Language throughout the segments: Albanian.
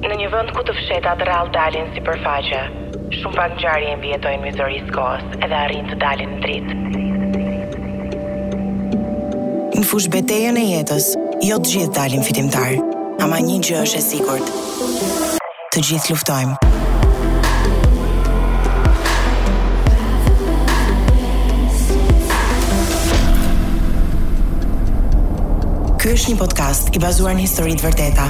Në një vend ku të fshehtat rrallë dalin në sipërfaqe, shumë pak ngjarje i mbijetojnë mizorisë së kohës edhe arrijnë të dalin në dritë. Në fushëbetejën e jetës, jo të gjithë dalin fitimtarë, ama një gjë është e sigurt, Të gjithë luftojmë. Ky është një podcast i bazuar në histori të vërteta.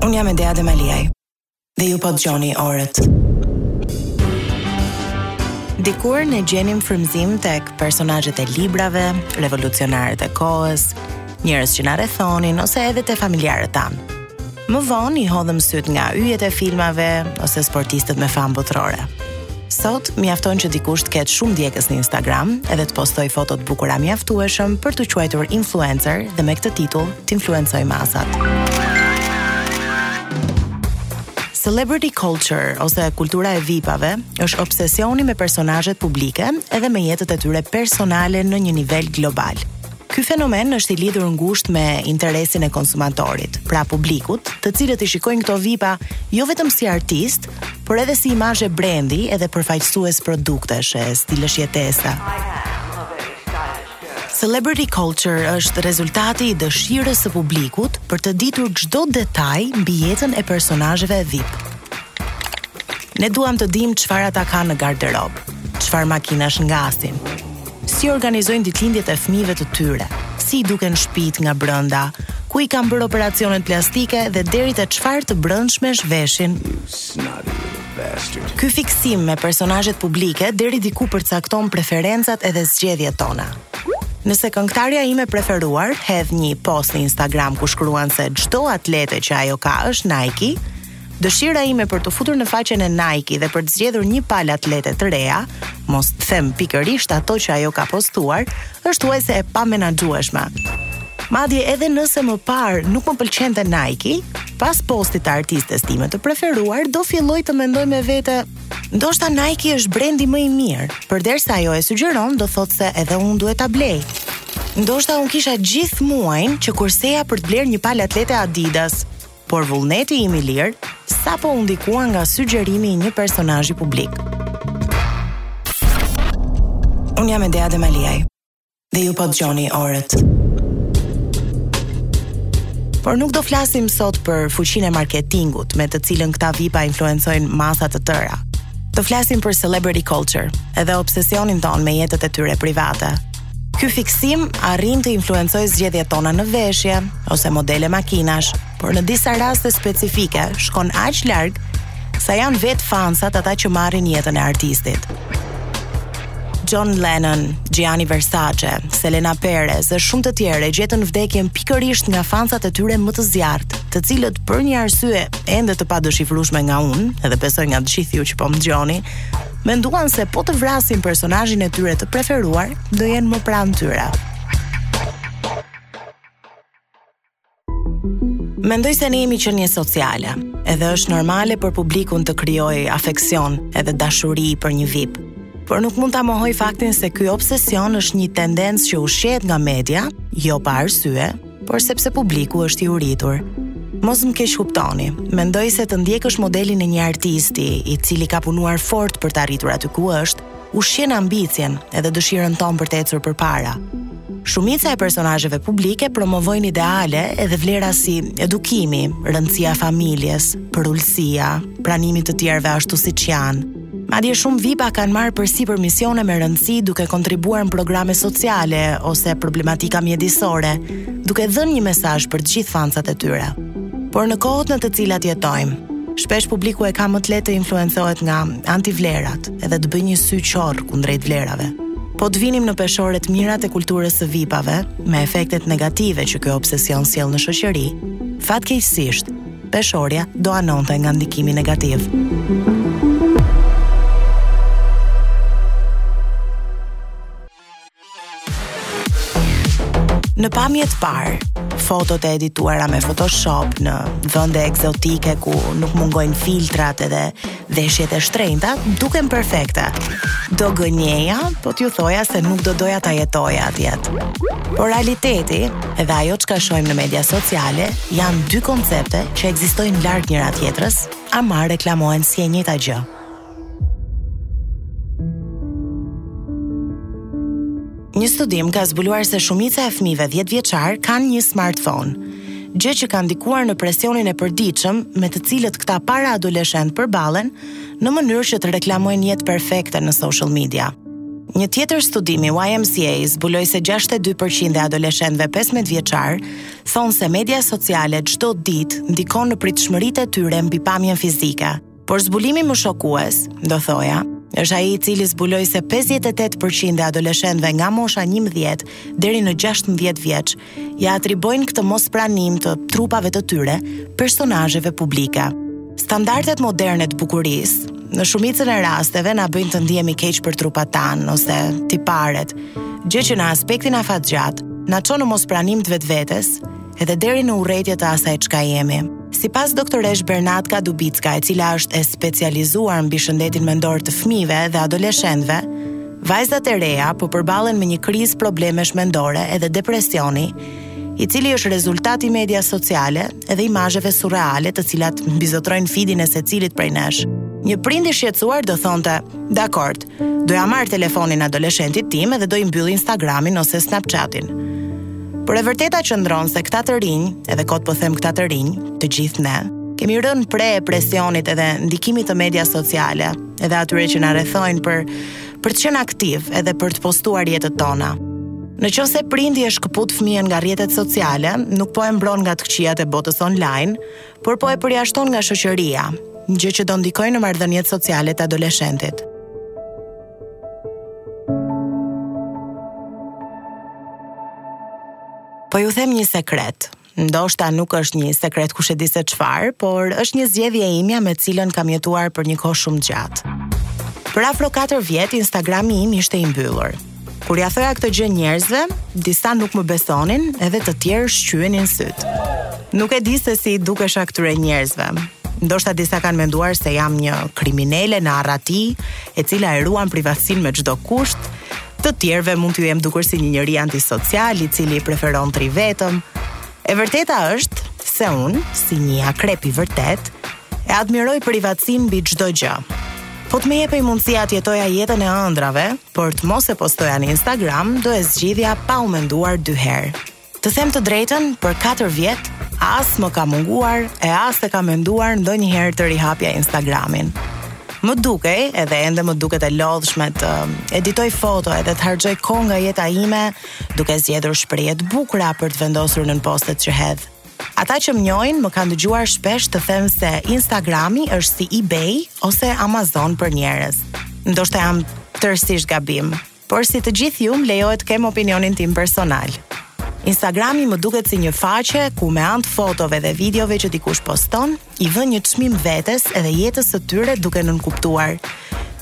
Unë jam Edea Demaliaj. dhe ju po dëgjoni Orët. Dikur ne gjenim frymëzim tek personazhet e librave, revolucionarët e kohës, njerëz që na rrethonin ose edhe te familjarët tanë. Më vonë i hodhëm sytë nga yjet e filmave ose sportistët me famë botërore. Sot mjafton që dikush të ketë shumë ndjekës në Instagram edhe të postojë foto të bukura mjaftueshëm për t'u quajtur influencer dhe me këtë titull të influencojë masat. Celebrity culture ose kultura e VIP-ave është obsesioni me personazhet publike edhe me jetët e tyre personale në një nivel global. Ky fenomen është i lidhur ngushtë me interesin e konsumatorit, pra publikut, të cilët i shikojnë këto vipa jo vetëm si artistë, por edhe si imazhe brendi edhe përfaqësues produktesh e stilesh jetese. Celebrity culture është rezultati i dëshirës së publikut për të ditur çdo detaj mbi jetën e personazheve VIP. Ne duam të dimë çfarë ata kanë në garderobë, çfarë makinash ngasin, Si organizojnë ditëlindjet e fëmijëve të tyre, si i duken shpitë nga brenda, ku i kanë bërë operacionet plastike dhe deri te çfarë të brendshmesh veshin. Ky fiksim me personazhet publike deri diku përcakton preferencat edhe zgjedhjet tona. Nëse këngëtarja ime e preferuar hedh një post në Instagram ku shkruan se çdo atlete që ajo ka është Nike, Dëshira ime për t'u futur në faqen e Nike dhe për të zgjedhur një palë atlete të reja, mos të them pikërisht ato që ajo ka postuar, është thuajse e pamenaxhueshme. Madje edhe nëse më parë nuk më pëlqente Nike, pas postit të artistes time të preferuar, do filloj të mendoj me vete, ndoshta Nike është brendi më i mirë, përderisa ajo e sugjeron, do thotë se edhe unë duhet ta blej. Ndoshta unë kisha gjithë muajin që kurseja për të blerë një palë atlete Adidas. Por vullneti im i lirë sapo u ndikua nga sugjerimi i një personazhi publik. Unë jam Edea Demaliaj dhe ju po dëgjoni orët. Por nuk do flasim sot për fuqinë e marketingut me të cilën këta vipa influencojnë masa të tëra. Do flasim për celebrity culture, edhe obsesionin tonë me jetët e tyre private. Ky fiksim arrin të influencojë zgjedhjet tona në veshje ose modele makinash, por në disa raste specifike shkon aq larg sa janë vetë fansat ata që marrin jetën e artistit. John Lennon, Gianni Versace, Selena Perez dhe shumë të tjerë e gjetën vdekjen pikërisht nga fansat e tyre më të zjarrtë, të cilët për një arsye ende të padëshifrueshme nga unë, edhe besoj nga të gjithë ju që po më dëgjoni, Menduan se po të vrasin personazhin e tyre të preferuar, do jenë më pranë tyre. Mendoj se ne jemi qenie sociale, edhe është normale për publikun të krijojë afeksion edhe dashuri për një vip. Por nuk mund ta mohoj faktin se ky obsesion është një tendencë që ushqehet nga media, jo pa arsye, por sepse publiku është i uritur. Mos më keqkuptoni, mendoj se të ndjekësh modelin e një artisti, i cili ka punuar fort për të arritur aty ku është, ushqen ambicien edhe dëshirën tonë për të ecur përpara. Shumica e personazheve publike promovojnë ideale edhe vlera si edukimi, rëndësia e familjes, përulësia, pranimi i të tjerëve ashtu siç janë. Madje shumë VIP-a kanë marrë përsipër misione me rëndësi duke kontribuar në programe sociale ose problematika mjedisore, duke dhënë një mesazh për të gjithë fansat e tyre. Por në kohët në të cilat jetojmë, shpesh publiku e ka më të lehtë të influencohet nga antivlerat, edhe të bëjë një sy qorr kundrejt vlerave. Po të vinim në peshore të mirat e kulturës së VIP-ave, me efektet negative që ky obsesion sjell në shoqëri, fatkeqësisht, Peshorja do anonte nga ndikimi negativ. Në pamje të parë, fotot e edituara me Photoshop në vende ekzotike ku nuk mungojnë filtrat edhe Veshjet e shtrenjta duken perfekte. Do gënjeja, po t'ju thoja se nuk do doja ta jetoja atë jetë. Por realiteti edhe ajo çka shohim në media sociale janë dy koncepte që ekzistojnë larg njëra-tjetrës, ama reklamohen si e njëjta gjë. Një studim ka zbuluar se shumica e fëmijëve 10 vjeçar kanë një smartphone, gjë që ka ndikuar në presionin e përditshëm me të cilët këta paraadoleshentë përballen në mënyrë që të reklamojnë jetë perfekte në social media. Një tjetër studim i YMCA zbuloi se 62% e adoleshentëve 15 vjeçar thonë se media sociale çdo ditë ndikon në pritshmëritë e tyre mbi pamjen fizike. Por zbulimi më shokues, do thoja, është ai i cili zbuloi se 58% e adoleshentëve nga mosha 11 deri në 16 vjeç ia atribuojnë këtë mospranim të trupave të tyre personazheve publike. Standardet moderne të bukurisë në shumicën e rasteve na bëjnë të ndihemi keq për trupat tanë ose tiparet, gjë që në aspektin afatgjatë na çon në mospranim të vetvetes edhe deri në urrejtje të asaj çka jemi. Sipas doktoreshë Bernadka Dubicka, e cila është e specializuar mbi shëndetin mendor të fëmijëve dhe adoleshentëve, vajzat e reja po përballen me një krizë problemesh mendore edhe depresioni, i cili është rezultat i medias sociale edhe imazheve surreale të cilat mbizotërojnë fidin e secilit prej nesh. Një prind i shqetësuar do thonte, "Dakord, Do ia marr telefonin adoleshentit tim edhe do i mbyll Instagramin ose Snapchatin. Por e vërteta qëndron se këta të rinj, edhe kot po them këta të rinj, të gjithë ne, kemi rënë pre e presionit edhe ndikimit të medias sociale, edhe atyre që na rrethojnë për për të qenë aktivë edhe për të postuar jetët tona. Në qoftë se prindi e shkëput fëmijën nga rrjetet sociale, nuk po e mbron nga të këqijat e botës online, por po e përjashton nga shoqëria, gjë që do ndikojë në marrëdhëniet sociale të adoleshentit. Po ju them një sekret. Ndoshta nuk është një sekret kush e di se çfarë, por është një zgjedhje e imja me të cilën kam jetuar për një kohë shumë të gjatë. Për afro 4 vjet Instagrami im ishte i mbyllur. Kur ia thoja këtë gjë njerëzve, disa nuk më besonin, edhe të tjerë shqyenin sytë. Nuk e di se si dukesha këtyre njerëzve. Ndoshta disa kanë menduar se jam një kriminele në arrati, e cila e ruan privatësinë me çdo kusht. Të tjerëve mund t'ju jem dukur si një njeri antisocial, i cili preferon të rrijë vetëm. E vërteta është se unë, si një akrep i vërtetë, e admiroj privatësinë mbi çdo gjë. Po të më jepej mundësia të jetoja jetën e ëndrrave, por të mos e postoja në Instagram, do e zgjidhja pa u menduar dy herë. Të them të drejtën, për 4 vjet as më ka munguar e as e kam menduar ndonjëherë të rihapja Instagramin. Më dukej, edhe ende më duket e lodhshme të editoj foto edhe të harxhoj kohë nga jeta ime, duke zgjedhur shprehje të bukura për të vendosur nën postet që hedh. Ata që më njohin më kanë dëgjuar shpesh të them se Instagrami është si eBay ose Amazon për njerëz. Ndoshta jam tërësisht gabim, por si të gjithë ju më lejohet të kem opinionin tim personal. Instagrami më duket si një faqe ku me anë të fotove dhe videove që dikush poston, i vënë një çmim vetes edhe jetës së tyre duke nënkuptuar.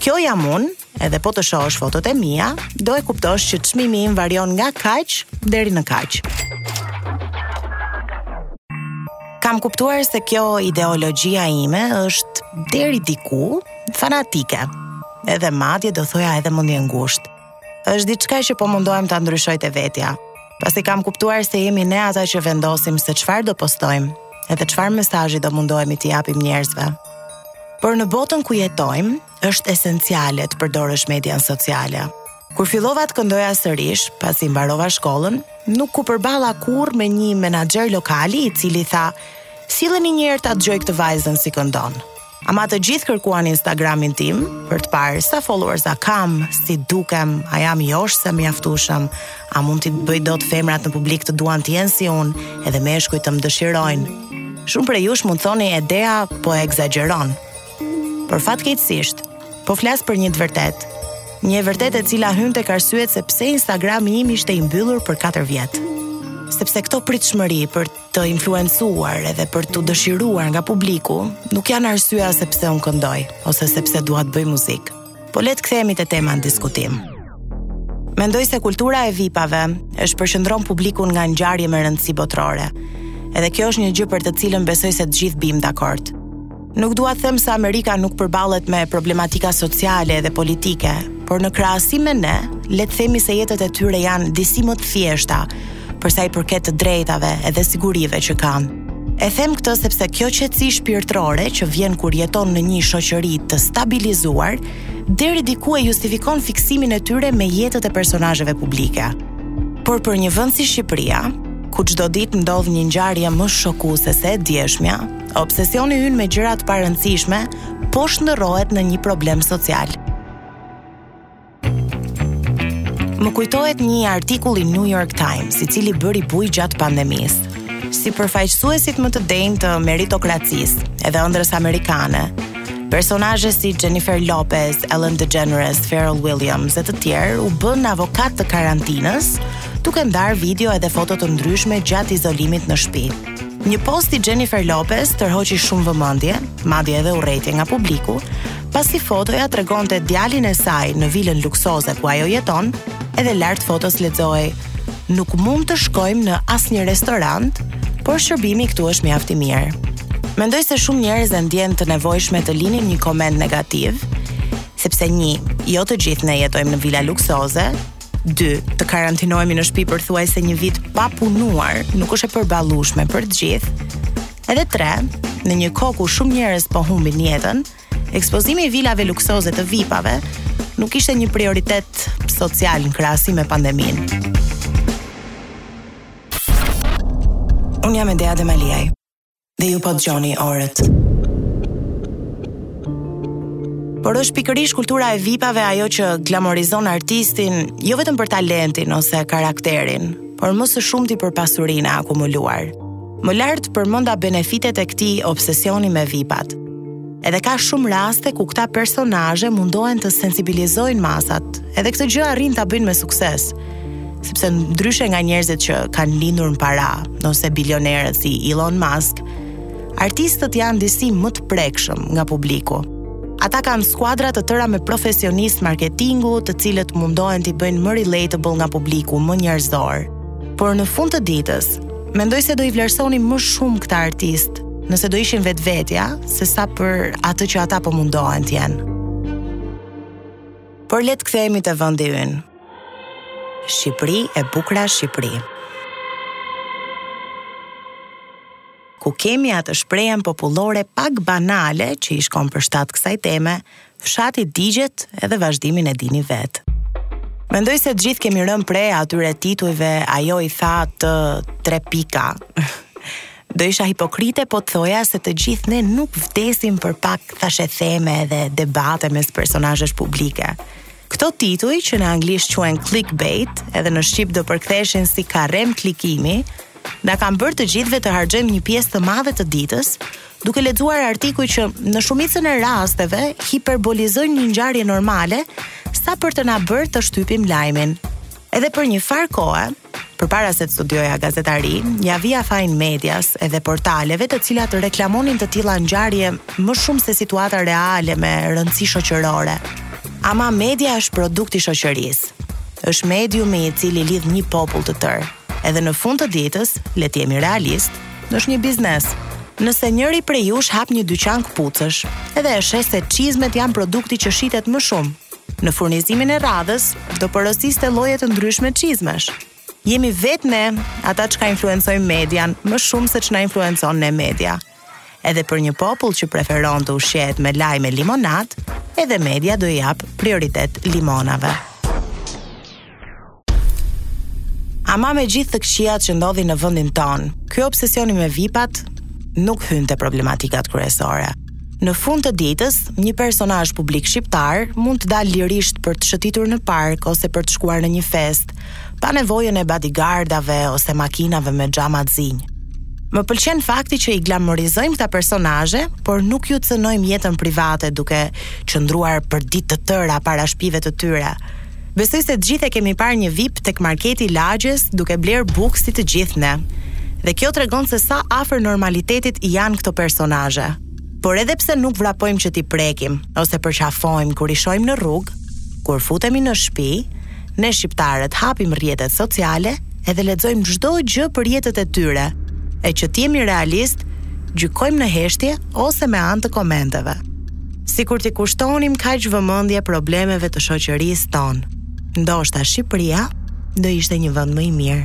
Kjo jam unë, Edhe po të shohësh fotot e mia, do e kuptosh që çmimi im varion nga kaq deri në kaq. Kam kuptuar se kjo ideologjia ime është deri diku fanatike. Edhe madje do thoja edhe mendjengushtë. Është diçka që po mundohem ta ndryshoj te vetja. Pasi kam kuptuar se jemi ne ata që vendosim se çfarë do postojmë, edhe çfarë mesazhi do mundohemi t'i japim njerëzve. Por në botën ku jetojmë, është esenciale të përdorësh median sociale. Kur fillova të këndoja sërish, pasi mbarova shkollën, nuk u përballa kurrë me një menaxher lokali i cili tha: "Silleni një herë ta dëgjoj këtë vajzën si këndon." Ama të gjithë kërkuan Instagramin tim për të parë sa followersa kam, si dukem, a jam joshëse mjaftueshëm, a mund t'i bëj dot femrat në publik të duan të jenë si unë, edhe meshkujt të më dëshirojnë. Shumë prej jush mund thoni Edea po e ekzagjeron. Por fatkeqësisht, po flas për një të vërtetë. Një e vërtetë e cila hyn tek arsyet se pse Instagrami im ishte i mbyllur për 4 vjet. Sepse këto pritshmëri për të influencuar edhe për t'u dëshiruar nga publiku, nuk janë arsyeja se pse unë këndoj ose se pse dua të bëj muzikë. Po le të kthehemi te tema në diskutim. Mendoj se kultura e vipave e shpërqendron publikun nga ngjarje me rëndësi botërore. Edhe kjo është një gjë për të cilën besoj se të gjithë bim dakord. Nuk dua të them se Amerika nuk përballet me problematika sociale dhe politike, por në krahasim me ne, le të themi se jetët e tyre janë disi më të thjeshta, përsa i përket të drejtave edhe sigurive që kanë. E them këtë sepse kjo qetësi shpirtërore që vjen kur jeton në një shoqëri të stabilizuar, deri diku e justifikon fiksimin e tyre me jetët e personazheve publike. Por për një vend si Shqipëria, ku çdo ditë ndodh një ngjarje më shokuese se e djeshmja, obsesioni ynë me gjëra të parëndësishme po shndërrohet në një problem social. Më kujtohet një artikull i New York Times, i cili bëri bujë gjatë pandemisë. Si përfaqësuesit më të denjë të meritokracisë, edhe ëndrrës amerikane, personazhe si Jennifer Lopez, Ellen DeGeneres, Pharrell Williams e të tjerë u bënë avokatë të karantinës, duke ndarë video edhe foto të ndryshme gjatë izolimit në shtëpi. Një post i Jennifer Lopez tërhoqi shumë vëmendje, madje edhe urrejtje nga publiku, pasi fotoja tregonte djalin e saj në vilën luksoze ku ajo jeton, edhe lart fotos lexohej Nuk mund të shkojmë në asnjë restorant, por shërbimi këtu është mjaft i mirë. Mendoj se shumë njerëz e ndjenë të nevojshme të linin një koment negativ, sepse një, jo të gjithë ne jetojmë në vila luksoze, dy, të karantinohemi në shtëpi për thuajse një vit pa punuar, nuk është e përballueshme për të gjithë, Edhe tre, në një kohë ku shumë njerëz po humbin jetën, ekspozimi i vilave luksoze të VIP-ave nuk ishte një prioritet social në krahasim me pandeminë. Unë jam Edea dhe Maliaj, dhe ju po dëgjoni orët. Por është pikërisht kultura e vipave ajo që glamorizon artistin, jo vetëm për talentin ose karakterin, por më së shumti për pasurinë e akumuluar. Më lart përmenda benefitet e këtij obsesioni me vipat. Edhe ka shumë raste ku këta personazhe mundohen të sensibilizojnë masat, edhe këtë gjë arrijnë ta bëjnë me sukses. Sepse ndryshe nga njerëzit që kanë lindur në para, ose bilionerët si Elon Musk, artistët janë disi më të prekshëm nga publiku. Ata kanë skuadra të tëra me profesionistë marketingu, të cilët mundohen t'i bëjnë më relatable nga publiku, më njerëzorë. Por në fund të ditës, Mendoj se do i vlerësoni më shumë këta artistë, nëse do ishin vetvetja, sesa për atë që ata po mundohen të jenë. Por le të kthehemi te vendi ynë. Shqipëri e bukura Shqipëri. Ku kemi atë shprehjen popullore pak banale që i shkon për shtat kësaj teme, Fshati digjet edhe vazhdimin e dini vetë. Mendoj se të gjithë kemi rënë pre atyre titujve ajo i tha të tre pika. Do isha hipokrite po të thoja se të gjithë ne nuk vdesim për pak thashetheme dhe debate mes personazhesh publike. Këto tituj që në anglisht quhen clickbait, edhe në shqip do përktheheshin si karrem klikimi, na kanë bërë të gjithëve të harxhojmë një pjesë të madhe të ditës duke lexuar artikuj që në shumicën e rasteve hiperbolizojnë një ngjarje normale sa për të na bërë të shtypim lajmin. Edhe për një farë kohe, përpara se të studioja gazetari, ia vija fajin medias edhe portaleve të cilat reklamonin të tilla ngjarje më shumë se situata reale me rëndësi shoqërore. Ama media është produkt i shoqërisë. Është mediumi i cili lidh një popull të tërë. Edhe në fund të ditës, le të jemi realistë, është një biznes. Nëse njëri prej jush hap një dyqan këpucësh, edhe e sheh se çizmet janë produkti që shitet më shumë, Në furnizimin e radhës do porosiste lloje të ndryshme çizmesh. Jemi vetë ne, ata që e influencojmë median, më shumë se ç'na influencon ne media. Edhe për një popull që preferon të ushqehet me lajme limonatë, edhe media do i japë prioritet limonave. Ama me gjithë të këqijat që ndodhin në vendin tonë, ky obsesioni me vipat nuk hyn te problematikat kryesore. Në fund të ditës, një personazh publik shqiptar mund të dalë lirisht për të shëtitur në park ose për të shkuar në një festë, pa nevojën e bodyguardave ose makinave me xhama të zinj. Më pëlqen fakti që i glamorizojmë këta personazhe, por nuk ju cënojmë jetën private duke qëndruar për ditë të tëra para shpive të tyre. Besoj se të gjithë e kemi parë një vip tek marketi i lagjes duke blerë bukë si të gjithë ne. Dhe kjo tregon se sa afër normalitetit janë këto personazhe. Por edhe pse nuk vrapojmë që t'i prekim ose përqafojmë kur i shohim në rrugë, kur futemi në shtëpi, ne shqiptarët hapim rrjetet sociale edhe lexojmë çdo gjë për jetët e tyre. E që të jemi realistë, gjykojmë në heshtje ose me anë të komenteve. Sikur t'i kushtonim kaq vëmendje problemeve të shoqërisë tonë, ndoshta Shqipëria do ishte një vend më i mirë.